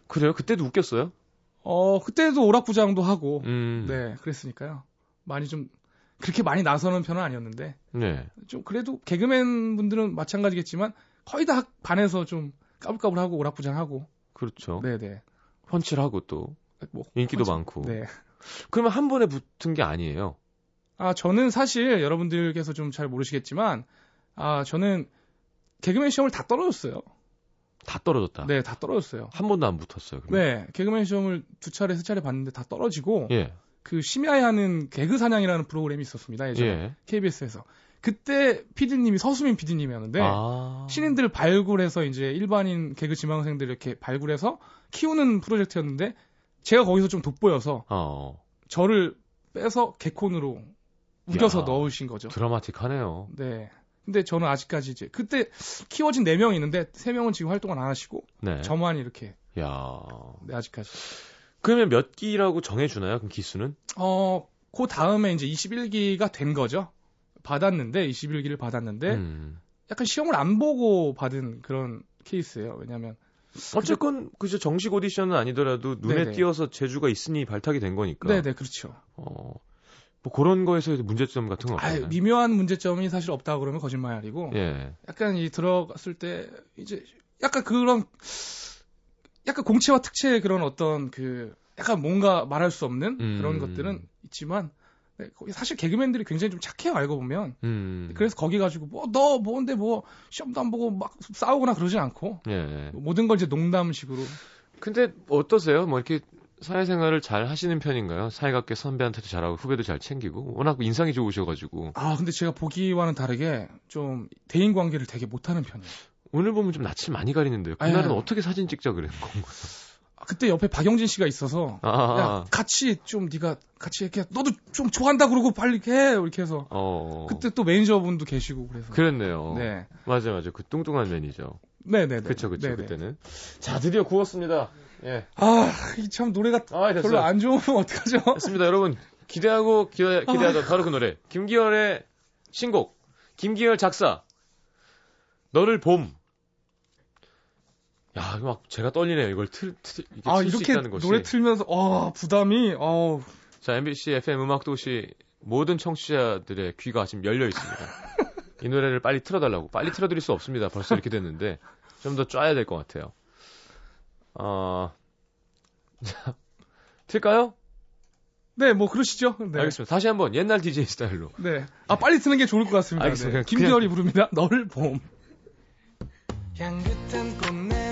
그래요? 그때도 웃겼어요? 어 그때도 오락부장도 하고. 음. 네 그랬으니까요. 많이 좀 그렇게 많이 나서는 편은 아니었는데. 네. 좀 그래도 개그맨 분들은 마찬가지겠지만 거의 다 반에서 좀 까불까불하고 오락부장하고. 그렇죠. 네네. 펀치를 하고 또 뭐, 인기도 펀치, 많고. 네. 그러면 한 번에 붙은 게 아니에요. 아 저는 사실 여러분들께서 좀 잘 모르시겠지만 아 저는 개그맨 시험을 다 떨어졌어요. 다 떨어졌다. 네, 다 떨어졌어요. 한 번도 안 붙었어요. 그러면. 네, 개그맨 시험을 두 차례 세 차례 봤는데 다 떨어지고 예. 그 심야에 하는 개그 사냥이라는 프로그램이 있었습니다. 예전에 예. KBS에서. 그때 PD님이 서수민 PD님이었는데 아... 신인들을 발굴해서 이제 일반인 개그 지망생들 이렇게 발굴해서 키우는 프로젝트였는데 제가 거기서 좀 돋보여서 어... 저를 빼서 개콘으로 우겨서 야, 넣으신 거죠. 드라마틱하네요. 네. 근데 저는 아직까지 이제 그때 키워진 4명 있는데 3명은 지금 활동을 안 하시고 네. 저만 이렇게 야. 네, 아직까지. 그러면 몇 기라고 정해 주나요? 그럼 기수는? 어, 그 다음에 이제 21기가 된 거죠. 받았는데 21기를 받았는데 음. 약간 시험을 안 보고 받은 그런 케이스예요. 왜냐하면 어쨌건 그저 정식 오디션은 아니더라도 눈에 네네. 띄어서 재주가 있으니 발탁이 된 거니까. 네네 그렇죠. 어, 뭐 그런 거에서 문제점 같은 거 없나요? 미묘한 문제점이 사실 없다 그러면 거짓말이고. 예. 약간 이 들어갔을 때 이제 약간 그런 약간 공채와 특채의 그런 어떤 그 약간 뭔가 말할 수 없는 음. 그런 것들은 있지만 네, 사실 개그맨들이 굉장히 좀 착해요 알고 보면. 음. 그래서 거기 가지고 뭐 너 뭔데 뭐 시험도 안 보고 막 싸우거나 그러진 않고. 예. 모든 걸 이제 농담식으로. 근데 어떠세요? 뭐 이렇게 사회생활을 잘 하시는 편인가요? 사회갑게 선배한테도 잘하고 후배도 잘 챙기고? 워낙 인상이 좋으셔가지고. 아 근데 제가 보기와는 다르게 좀 대인 관계를 되게 못하는 편이에요. 오늘 보면 좀 낯을 많이 가리는데요. 그날은 아니, 어떻게 사진 찍자 그랬는 건가요? 아, 그때 옆에 박영진 씨가 있어서 아, 아, 야, 아. 같이 좀 네가 같이 이렇게 너도 좀 좋아한다 그러고 빨리 해 이렇게 해서 어... 그때 또 매니저분도 계시고 그래서 그랬네요. 네 맞아 맞아 그 뚱뚱한 매니저. 네네네. 그쵸 그쵸 네네. 그때는 자 드디어 구웠습니다. 예. 아참 노래가 아, 별로 안 좋으면 어떡하죠? 됐습니다 여러분 기대하고 기대 기대하자 바로 그 노래 김기열의 신곡 김기열 작사 너를 봄 야, 막 제가 떨리네요. 이걸 틀, 틀 이게 아, 이렇게 노래 틀면서 아, 부담이 어. 자, MBC FM 음악 도시 모든 청취자들의 귀가 지금 열려 있습니다. 이 노래를 빨리 틀어 달라고. 빨리 틀어 드릴 수 없습니다. 벌써 이렇게 됐는데 좀 더 쪄야 될 것 같아요. 어. 자, 틀까요? 네, 뭐 그러시죠. 네. 알겠습니다. 다시 한번 옛날 DJ 스타일로. 네. 아, 빨리 트는 게 좋을 것 같습니다. 알겠습니다. 네. 김기열이 그냥... 부릅니다. 널 봄. 향긋한 꽃내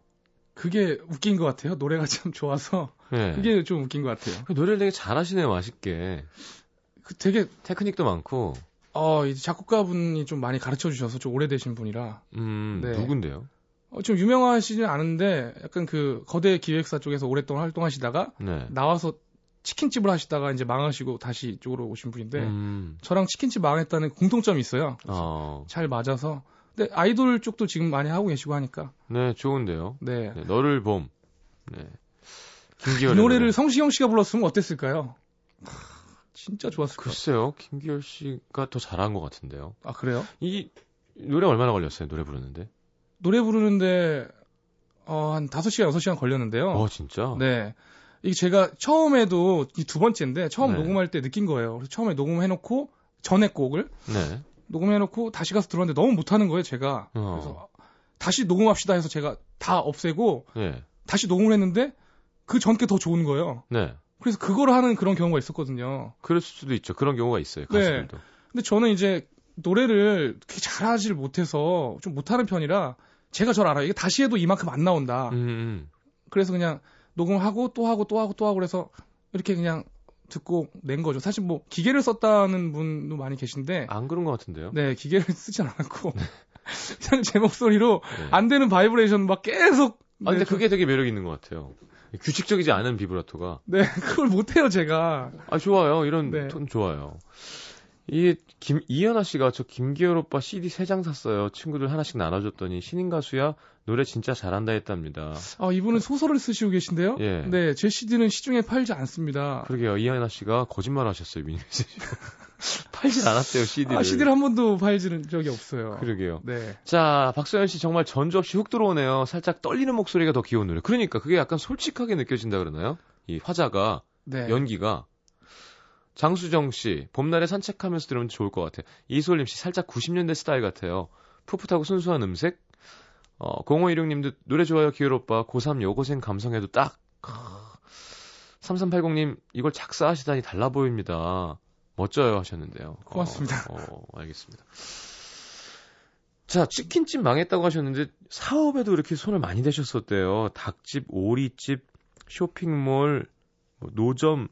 그게 웃긴 것 같아요. 노래가 참 좋아서. 네. 그게 좀 웃긴 것 같아요. 그 노래를 되게 잘하시네요, 맛있게. 그 되게 테크닉도 많고. 어, 이제 작곡가분이 좀 많이 가르쳐 주셔서 좀 오래되신 분이라. 음, 네. 누군데요? 어, 좀 유명하시진 않은데 약간 그 거대 기획사 쪽에서 오랫동안 활동하시다가 네. 나와서 치킨집을 하시다가 이제 망하시고 다시 이쪽으로 오신 분인데 음. 저랑 치킨집 망했다는 공통점이 있어요. 어. 잘 맞아서. 근데 아이돌 쪽도 지금 많이 하고 계시고 하니까. 네, 좋은데요. 네. 네 너를 봄. 네. 김기열. 이 노래를 성시경 씨가 불렀으면 어땠을까요? 진짜 좋았을 거예요. 글쎄요, 김기열 씨가 더 잘한 것 같은데요. 아, 그래요? 이 노래 얼마나 걸렸어요, 노래 부르는데? 노래 부르는데, 어, 한 5시간, 6시간 걸렸는데요. 어, 진짜? 네. 이게 제가 처음에도 이 두 번째인데 처음 네. 녹음할 때 느낀 거예요. 그래서 처음에 녹음해놓고 전에 곡을 네. 녹음해놓고 다시 가서 들었는데 너무 못하는 거예요, 제가. 어. 그래서 다시 녹음합시다 해서 제가 다 없애고 네. 다시 녹음을 했는데 그 전 게 더 좋은 거예요. 네. 그래서 그걸 하는 그런 경우가 있었거든요. 그럴 수도 있죠. 그런 경우가 있어요. 네. 가수들도. 네. 근데 저는 이제 노래를 그렇게 잘하지를 못해서 좀 못하는 편이라 제가 절 알아요. 이게 다시 해도 이만큼 안 나온다. 음. 음. 그래서 그냥 녹음하고 또 하고 또 하고 또 하고 그래서 이렇게 그냥 듣고 낸 거죠. 사실 뭐 기계를 썼다는 분도 많이 계신데 안 그런 것 같은데요. 네, 기계를 (laughs) 쓰지 않았고 네. (laughs) 그냥 제 목소리로 네. 안 되는 바이브레이션 막 계속. 아, 근데 네, 그게 되게 매력 있는 것 같아요. 규칙적이지 않은 비브라토가. 네, (laughs) 그걸 못해요 제가. 아 좋아요. 이런 네. 톤 좋아요. 이김 이현아 씨가 저 김기열 오빠 CD 세 장 샀어요. 친구들 하나씩 나눠줬더니 신인 가수야 노래 진짜 잘한다 했답니다. 아 이분은 소설을 쓰시고 계신데요? 예. 네, 제 CD는 시중에 팔지 않습니다. 그러게요. 이현아 씨가 거짓말 하셨어요 미니 메시지. (laughs) 팔진 않았대요 CD를. 아 CD를 한 번도 팔지는 적이 없어요. 그러게요. 네. 자 박소연 씨 정말 전주 없이 훅 들어오네요. 살짝 떨리는 목소리가 더 귀여운 노래. 그러니까 그게 약간 솔직하게 느껴진다 그러나요? 이 화자가 네. 연기가 장수정 씨, 봄날에 산책하면서 들으면 좋을 것 같아요. 이솔림 씨, 살짝 90년대 스타일 같아요. 풋풋하고 순수한 음색. 어, 0516님도 노래 좋아요, 기열 오빠. 고3 여고생 감성에도 딱. 3380님, 이걸 작사하시다니 달라 보입니다. 멋져요 하셨는데요. 고맙습니다. 어, 어, 알겠습니다. 자, 치킨집 망했다고 하셨는데 사업에도 이렇게 손을 많이 대셨었대요. 닭집, 오리집, 쇼핑몰, 뭐 노점,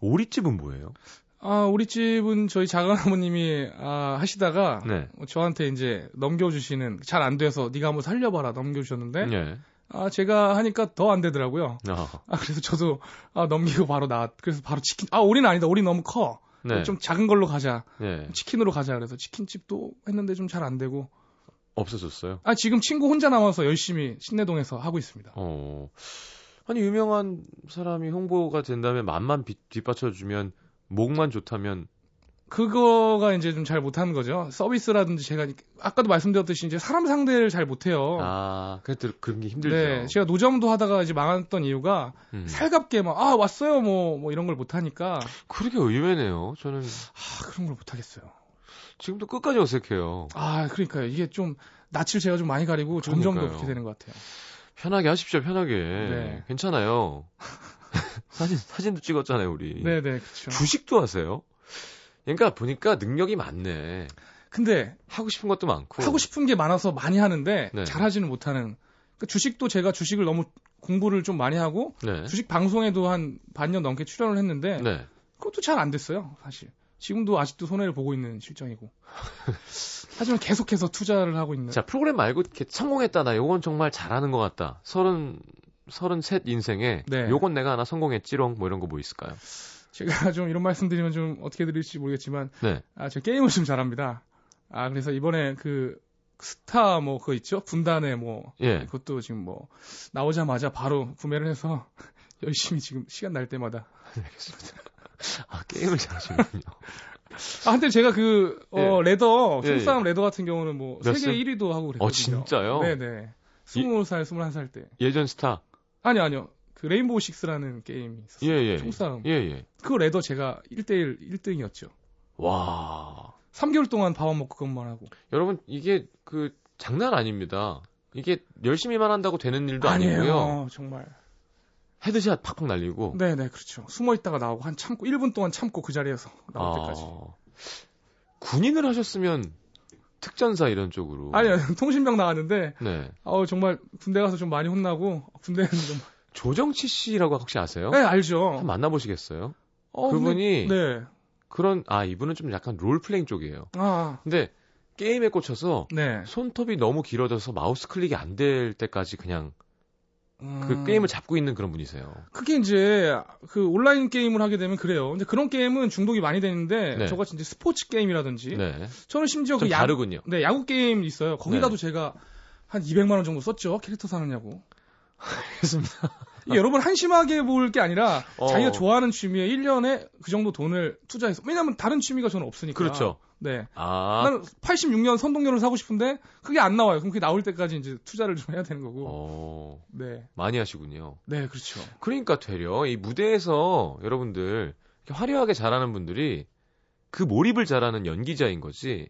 오리집은 뭐예요? 아, 오리집은 저희 작은 아버님이 아, 하시다가 네. 저한테 이제 넘겨주시는 잘 안 돼서 네가 한번 살려봐라 넘겨주셨는데 네. 아, 제가 하니까 더 안 되더라고요. 어. 아, 그래서 저도 아, 넘기고 바로 나 그래서 바로 치킨 아, 오리는 아니다. 오리 너무 커. 네. 좀 작은 걸로 가자. 네. 치킨으로 가자. 그래서 치킨집도 했는데 좀 잘 안 되고 없어졌어요? 아, 지금 친구 혼자 남아서 열심히 신내동에서 하고 있습니다. 어. 아니 유명한 사람이 홍보가 된다면 맛만 뒷받쳐주면 목만 좋다면 그거가 이제 좀 잘 못하는 거죠. 서비스라든지 제가 아까도 말씀드렸듯이 이제 사람 상대를 잘 못해요. 아, 그래도 그런 게 힘들죠. 네, 제가 노점도 하다가 이제 망했던 이유가 음. 살갑게 막 아 왔어요 뭐뭐 뭐 이런 걸 못하니까. 그렇게 의외네요. 저는 아 그런 걸 못하겠어요. 지금도 끝까지 어색해요. 아 그러니까요. 이게 좀 낯을 제가 좀 많이 가리고 점점 더 그렇게 되는 것 같아요. 편하게 하십시오, 편하게. 네. 괜찮아요. (laughs) 사진, 사진도 찍었잖아요, 우리. 네네, 그렇죠. 주식도 하세요? 그러니까 보니까 능력이 많네. 근데 하고 싶은 것도 많고 하고 싶은 게 많아서 많이 하는데 네. 잘하지는 못하는. 그러니까 주식도 제가 주식을 너무 공부를 좀 많이 하고 네. 주식 방송에도 한 반년 넘게 출연을 했는데 네. 그것도 잘 안 됐어요, 사실. 지금도 아직도 손해를 보고 있는 실정이고. (laughs) 하지만 계속해서 투자를 하고 있는. 자, 프로그램 말고 이렇게 성공했다. 나 요건 정말 잘하는 것 같다. 서른, 서른셋 인생에 네. 요건 내가 하나 성공했지롱 뭐 이런 거 뭐 있을까요? 제가 (laughs) 좀 이런 말씀 드리면 좀 어떻게 드릴지 모르겠지만 네. 아, 저 게임을 좀 잘합니다. 아, 그래서 이번에 그 스타 뭐 그거 있죠? 분단에 뭐 예. 그것도 지금 뭐 나오자마자 바로 구매를 해서 (laughs) 열심히 지금 시간 날 때마다 알겠습니다. (laughs) 아, 게임을 잘하시는군요. 아, 한때 제가 그, 어, 예. ladder, 총싸움 예, 예. ladder 같은 경우는 뭐, 세계 1위도 하고 그랬거든요. 어, 진짜요? 네네. 20살, 21살 때. 예전 스타? 아니요, 아니요. 그 Rainbow Six라는 게임이 있었어요. 예, 예. 총싸움. 예, 예. 그 ladder 제가 1대1 1등이었죠. 와. 3개월 동안 밥 안 먹고 그것만 하고. 여러분, 이게 그 장난 아닙니다. 이게 열심히만 한다고 되는 일도 아니에요, 아니고요. 정말. headshot 팍팍 날리고. 네네, 그렇죠. 숨어 있다가 나오고 한 참고 1분 동안 참고 그 자리에서 나올 아... 때까지. 군인을 하셨으면 특전사 이런 쪽으로. 아니요, (laughs) 통신병 나왔는데. 네. 어 정말 군대 가서 좀 많이 혼나고 군대는 좀. (laughs) 조정치 씨라고 혹시 아세요? 네, 알죠. 한번 만나보시겠어요? 어, 그분이 근데, 네. 그런 아 이분은 좀 약간 롤플레잉 쪽이에요. 아. 근데 게임에 꽂혀서 네. 손톱이 너무 길어져서 마우스 클릭이 안 될 때까지 그냥 음... 그 게임을 잡고 있는 그런 분이세요. 그게 이제 그 온라인 게임을 하게 되면 그래요. 근데 그런 게임은 중독이 많이 되는데 네. 저같이 이제 스포츠 게임이라든지 네. 저는 심지어 그 야구. 네, 야구 게임 있어요. 거기다도 네. 제가 한 200만 원 정도 썼죠. 캐릭터 사느냐고. (laughs) 알겠습니다. 여러분 한심하게 볼 게 아니라 어. 자기가 좋아하는 취미에 1년에 그 정도 돈을 투자해서 왜냐면 다른 취미가 저는 없으니까. 그렇죠. 네. 아. 나는 86년 선동열을 사고 싶은데 그게 안 나와요. 그럼 그게 나올 때까지 이제 투자를 좀 해야 되는 거고. 어. 네. 많이 하시군요. 네, 그렇죠. 그러니까 되려 이 무대에서 여러분들 화려하게 잘하는 분들이 그 몰입을 잘하는 연기자인 거지.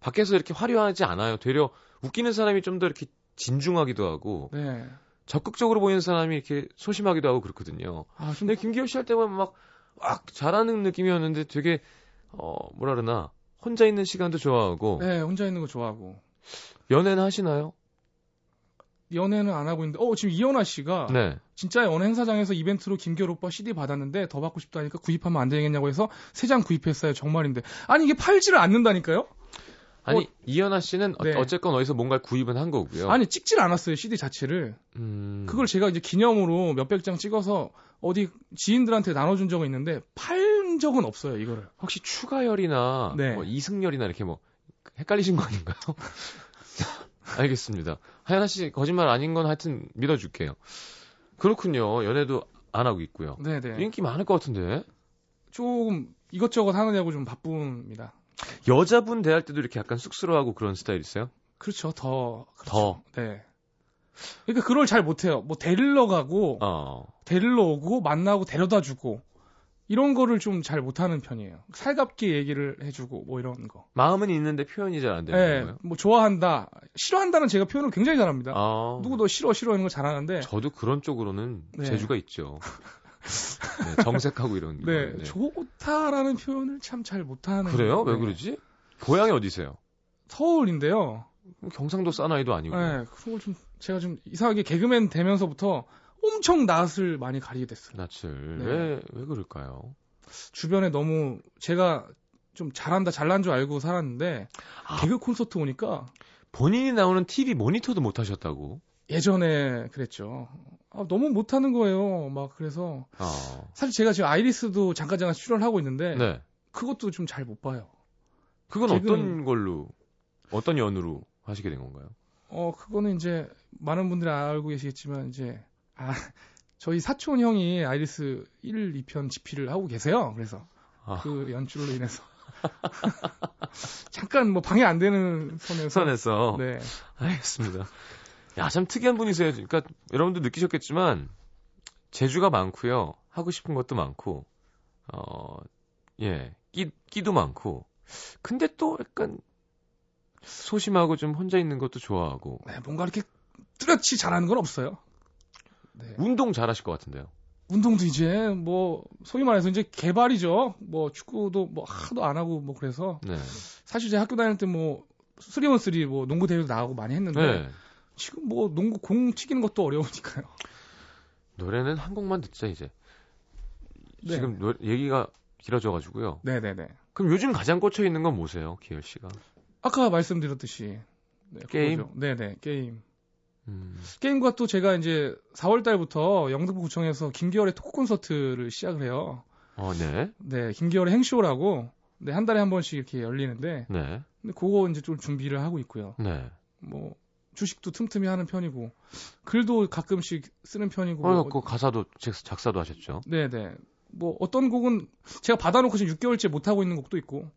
밖에서 이렇게 화려하지 않아요. 되려 웃기는 사람이 좀 더 이렇게 진중하기도 하고. 네. 적극적으로 보이는 사람이 이렇게 소심하기도 하고 그렇거든요. 아, 근데 김기호 씨할 때만 막, 막 잘하는 느낌이었는데 되게, 어, 뭐라 그러나, 혼자 있는 시간도 좋아하고. 네, 혼자 있는 거 좋아하고. 연애는 하시나요? 연애는 안 하고 있는데, 어, 지금 이현아 씨가. 네. 진짜 어느 행사장에서 이벤트로 김기호 오빠 CD 받았는데 더 받고 싶다니까 구입하면 안 되겠냐고 해서 세 장 구입했어요. 정말인데. 아니, 이게 팔지를 않는다니까요? 아니 어, 이현아 씨는 네. 어쨌건 어디서 뭔가를 구입은 한 거고요. 아니 찍질 않았어요 CD 자체를. 음... 그걸 제가 이제 기념으로 몇백 장 찍어서 어디 지인들한테 나눠준 적은 있는데 팔 적은 없어요 이거를. 혹시 추가열이나 네. 뭐 이승열이나 이렇게 뭐 헷갈리신 거 아닌가요? (laughs) 알겠습니다. 하연아 씨 거짓말 아닌 건 하여튼 믿어줄게요. 그렇군요. 연애도 안 하고 있고요. 네네. 인기 많을 것 같은데. 조금 이것저것 하느냐고 좀 바쁩니다. 여자분 대할 때도 이렇게 약간 쑥스러워하고 그런 스타일 있어요? 그렇죠. 더. 그렇죠. 더. 네. 그러니까 그걸 잘 못해요. 뭐 데리러 가고, 어. 데리러 오고, 만나고 데려다 주고, 이런 거를 좀 잘 못하는 편이에요. 살갑게 얘기를 해주고, 뭐 이런 거. 마음은 있는데 표현이 잘 안 되는 네, 거예요? 뭐 좋아한다, 싫어한다는 제가 표현을 굉장히 잘합니다. 아. 누구도 싫어, 싫어 하는 거 잘하는데. 저도 그런 쪽으로는 네. 재주가 있죠. (laughs) 네, 정색하고 이런. 네, 네, 좋다라는 표현을 참 잘 못하는. 그래요? 네. 왜 그러지? 고향이 어디세요? 서울인데요. 경상도 사나이도 아니고. 네, 그런 걸 좀 제가 좀 이상하게 개그맨 되면서부터 엄청 낯을 많이 가리게 됐어요. 낯을 네. 왜, 왜 그럴까요? 주변에 너무 제가 좀 잘한다 잘난 줄 알고 살았는데 아, 개그 콘서트 오니까 본인이 나오는 TV 모니터도 못 하셨다고? 예전에 그랬죠. 아, 너무 못하는 거예요. 막 그래서 어. 사실 제가 지금 아이리스도 잠깐 잠깐 출연하고 있는데 네. 그것도 좀 잘 못 봐요. 그건 어떤 걸로 어떤 연으로 하시게 된 건가요? 어 그거는 이제 많은 분들이 알고 계시겠지만 이제 아 저희 사촌 형이 아이리스 1, 2편 집필을 하고 계세요. 그래서 아. 그 연출로 인해서 (laughs) 잠깐 뭐 방해 안 되는 선에서 선에서 네 알겠습니다. 야, 참 특이한 분이세요. 그러니까 여러분도 느끼셨겠지만 재주가 많고요. 하고 싶은 것도 많고 어, 예, 끼, 끼도 많고. 근데 또 약간 소심하고 좀 혼자 있는 것도 좋아하고. 네, 뭔가 이렇게 뚜렷이 잘하는 건 없어요. 네. 운동 잘하실 것 같은데요. 운동도 이제 뭐 소위 말해서 이제 개발이죠. 뭐 축구도 뭐 하도 안 하고 뭐 그래서 네. 사실 제 학교 다닐 때 뭐 3on3 뭐 농구 대회도 나가고 많이 했는데 네. 지금 뭐 농구 공 튀기는 것도 어려우니까요. 노래는 한 곡만 듣자 이제. 네. 지금 노, 얘기가 길어져 가지고요. 네 네 네. 그럼 요즘 가장 꽂혀 있는 건 뭐세요, 기열 씨가? 아까 말씀드렸듯이 네, 게임. 그거죠. 네네 게임. 음. 게임과 또 제가 이제 4월 달부터 영등포구청에서 김기열의 토크 콘서트를 시작을 해요. 어, 네. 네, 김기열의 행쇼라고 네, 한 달에 한 번씩 이렇게 열리는데 네. 근데 그거 이제 좀 준비를 하고 있고요. 네. 뭐 주식도 틈틈이 하는 편이고 글도 가끔씩 쓰는 편이고. 어, 그 가사도 작사도 하셨죠? 네 네. 뭐 어떤 곡은 제가 받아놓고 지금 6개월째 못 하고 있는 곡도 있고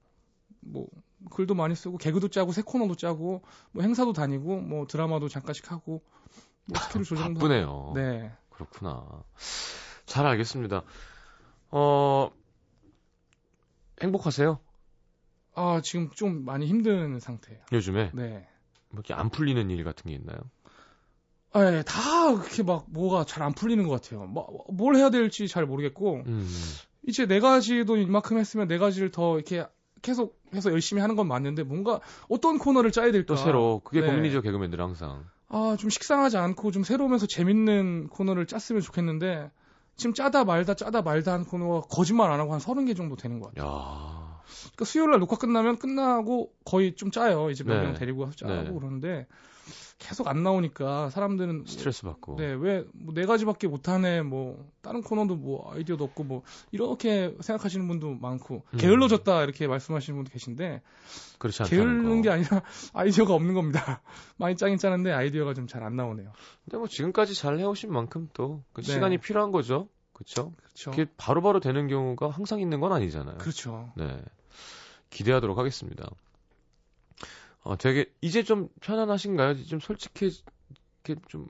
뭐 글도 많이 쓰고 개그도 짜고 새 코너도 짜고 뭐 행사도 다니고 뭐 드라마도 잠깐씩 하고 뭐 스케줄 조정도 바쁘네요. 하고. 네. 그렇구나. 잘 알겠습니다. 어 행복하세요? 아 지금 좀 많이 힘든 상태예요. 요즘에? 네. 뭐 이렇게 안 풀리는 일 같은 게 있나요? 아, 예, 다 그렇게 막 뭐가 잘 안 풀리는 것 같아요. 뭐, 뭘 해야 될지 잘 모르겠고 음. 이제 네 가지도 이만큼 했으면 네 가지를 더 이렇게 계속 해서 열심히 하는 건 맞는데 뭔가 어떤 코너를 짜야 될까? 또 새로 그게 네. 고민이죠 개그맨들 항상. 아, 좀 식상하지 않고 좀 새로우면서 재밌는 코너를 짰으면 좋겠는데 지금 짜다 말다 짜다 말다 한 코너가 거짓말 안 하고 한 서른 개 정도 되는 것 같아요. 야. 그러니까 수요일 날 녹화 끝나면 끝나고 거의 좀 짜요. 이제 몇명 네. 데리고 와서 짜고 네. 그러는데 계속 안 나오니까 사람들은 스트레스 받고. 네, 왜 뭐 네 가지밖에 못 하네. 뭐 다른 코너도 뭐 아이디어도 없고 뭐 이렇게 생각하시는 분도 많고 음. 게을러졌다 이렇게 말씀하시는 분도 계신데 그렇지 게으른 게 아니라 (laughs) 아이디어가 없는 겁니다. (laughs) 많이 짜긴 짜는데 아이디어가 좀 잘 안 나오네요. 근데 뭐 지금까지 잘 해오신 만큼 또그 네. 시간이 필요한 거죠. 그렇죠? 그렇죠. 그게 바로바로 바로 되는 경우가 항상 있는 건 아니잖아요. 그렇죠. 네. 기대하도록 하겠습니다. 어, 되게 이제 좀 편안하신가요? 좀 솔직히 이렇게 좀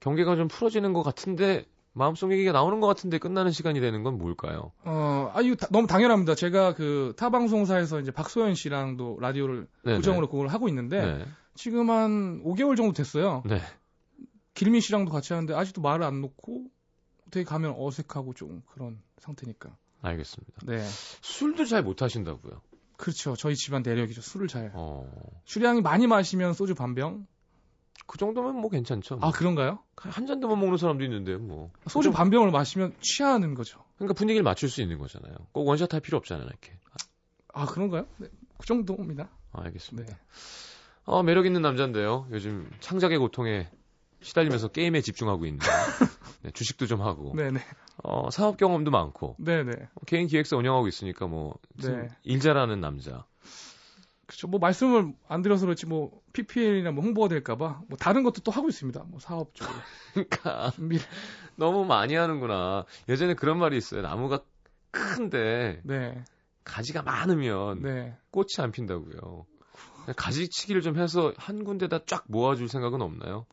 경계가 좀 풀어지는 것 같은데 마음속 얘기가 나오는 것 같은데 끝나는 시간이 되는 건 뭘까요? 어, 아, 이거 다, 너무 당연합니다. 제가 그 타 방송사에서 이제 박소연 씨랑도 라디오를 네네. 고정으로 그걸 하고 있는데 네. 지금 한 5개월 정도 됐어요. 네. 길민 씨랑도 같이 하는데 아직도 말을 안 놓고 되게 가면 어색하고 좀 그런 상태니까. 알겠습니다. 네. 술도 잘 못 하신다고요? 그렇죠. 저희 집안 내력이죠. 술을 잘. 어. 술량이 많이 마시면 소주 반 병. 그 정도면 뭐 괜찮죠. 뭐. 아 그런가요? 한 잔도 못 먹는 사람도 있는데 뭐. 소주 반 병을 마시면 취하는 거죠. 그러니까 분위기를 맞출 수 있는 거잖아요. 꼭 원샷 할 필요 없잖아요, 이렇게. 아 그런가요? 네, 그 정도입니다. 아, 알겠습니다. 네. 어, 매력 있는 남자인데요. 요즘 창작의 고통에 시달리면서 게임에 집중하고 있는. (laughs) 네, 주식도 좀 하고. 네네. 어, 사업 경험도 많고. 네네. 개인 기획사 운영하고 있으니까 뭐, 네. 일 잘하는 남자. 그렇죠. 뭐 말씀을 안 드려서 그렇지 뭐 PPL이나 뭐 홍보가 될까봐 뭐 다른 것도 또 하고 있습니다. 뭐 사업 쪽으로. (laughs) 그러니까 준비를 너무 많이 하는구나. 예전에 그런 말이 있어요. 나무가 큰데 네. 가지가 많으면 네. 꽃이 안 핀다고요. 가지치기를 좀 해서 한 군데다 쫙 모아줄 생각은 없나요?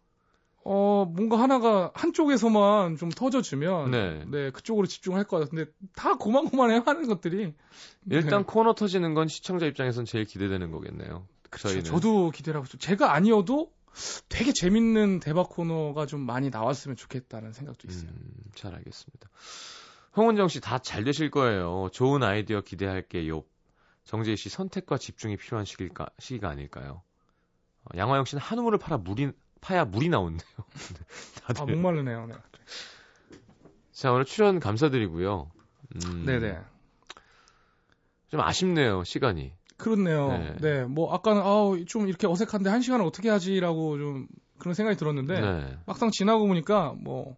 어, 뭔가 하나가 한쪽에서만 좀 터져주면, 네. 네, 그쪽으로 집중할 것 같은데, 다 고만고만해 하는 것들이. 일단 네. 코너 터지는 건 시청자 입장에선 제일 기대되는 거겠네요. 그렇죠. 저희는. 저도 기대를 하고 있어요. 제가 아니어도 되게 재밌는 대박 코너가 좀 많이 나왔으면 좋겠다는 생각도 있어요. 음, 잘 알겠습니다. 홍은정 씨 다 잘 되실 거예요. 좋은 아이디어 기대할게요. 정재희 씨 선택과 집중이 필요한 시기가, 시기가 아닐까요? 어, 양화영 씨는 한우물을 팔아 물이, 파야 물이 나온대요. (laughs) 다들. 아, 목마르네요. 네. 자, 오늘 출연 감사드리고요. 음, 네네. 좀 아쉽네요, 시간이. 그렇네요. 네. 네. 뭐, 아까는, 아우, 좀 이렇게 어색한데 한 시간을 어떻게 하지라고 좀 그런 생각이 들었는데, 네. 막상 지나고 보니까 뭐,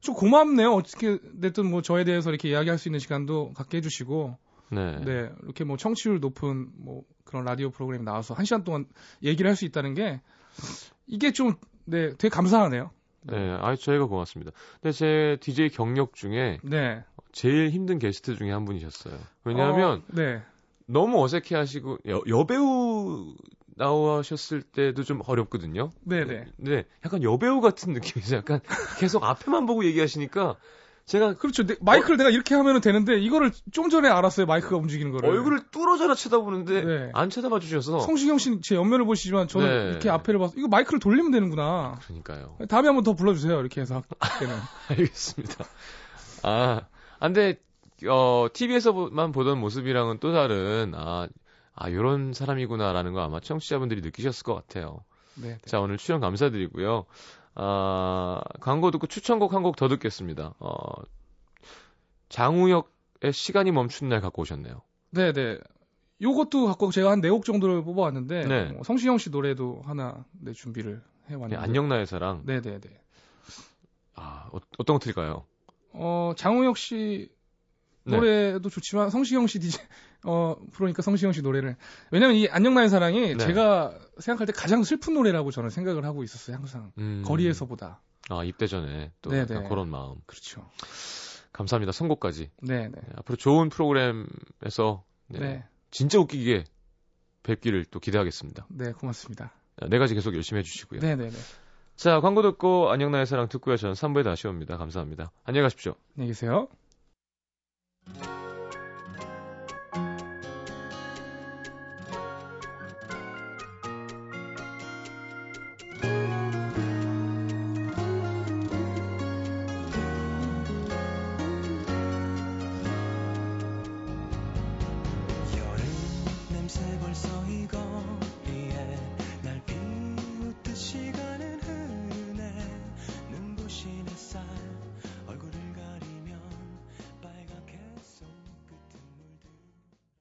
좀 고맙네요. 어떻게 됐든 뭐 저에 대해서 이렇게 이야기할 수 있는 시간도 갖게 해주시고, 네. 네. 이렇게 뭐 청취율 높은 뭐 그런 라디오 프로그램 나와서 한 시간 동안 얘기를 할 수 있다는 게 이게 좀, 네, 되게 감사하네요. 네, 아, 저희가 고맙습니다. 근데 제 DJ 경력 중에 네. 제일 힘든 게스트 중에 한 분이셨어요. 왜냐하면 어, 네. 너무 어색해 하시고 여, 여배우 나오셨을 때도 좀 어렵거든요. 네네. 네, 약간 여배우 같은 느낌이죠. 약간 계속 앞에만 보고 얘기하시니까 제가 그렇죠. 내, 마이크를 어? 내가 이렇게 하면 되는데 이거를 좀 전에 알았어요. 마이크가 움직이는 거를. 얼굴을 뚫어져라 쳐다보는데 네. 안 쳐다봐 주셔서. 성시경 씨제 옆면을 보시지만 저는 네. 이렇게 앞에를 봐서 이거 마이크를 돌리면 되는구나. 그러니까요. 다음에 한번 더 불러주세요. 이렇게 해서 때는. (laughs) 알겠습니다. 아, 근데 어 TV에서만 보던 모습이랑은 또 다른 아, 아 이런 사람이구나라는 거 아마 청취자분들이 느끼셨을 것 같아요. 네. 네. 자 오늘 출연 감사드리고요. 아, 광고 듣고 추천곡 한 곡 더 듣겠습니다. 어, 장우혁의 시간이 멈춘 날 갖고 오셨네요. 네 네. 요것도 갖고 제가 한 네 곡 정도를 뽑아왔는데 네. 어, 성시경 씨 노래도 하나 네, 준비를 해왔는데. 네, 안녕 나의 사랑. 네 네 네. 아 어, 떤거 틀까요? 어 장우혁 씨 네. 노래도 좋지만 성시경 씨 (laughs) DJ 어 그러니까 성시경 씨 노래를. 왜냐면 이 안녕 나의 사랑이 네. 제가 생각할 때 가장 슬픈 노래라고 저는 생각을 하고 있었어요 항상. 음. 거리에서보다. 아 입대 전에 또 그런 마음. 그렇죠. 감사합니다 선곡까지. 네네. 네, 앞으로 좋은 프로그램에서 네, 네. 진짜 웃기게 뵙기를 또 기대하겠습니다. 네 고맙습니다. 네 가지 계속 열심히 해주시고요. 네 네 네. 자 광고 듣고 안녕 나의 사랑 듣고요. 저는 3부에 다시 옵니다. 감사합니다. 안녕히 가십시오. 안녕히 계세요.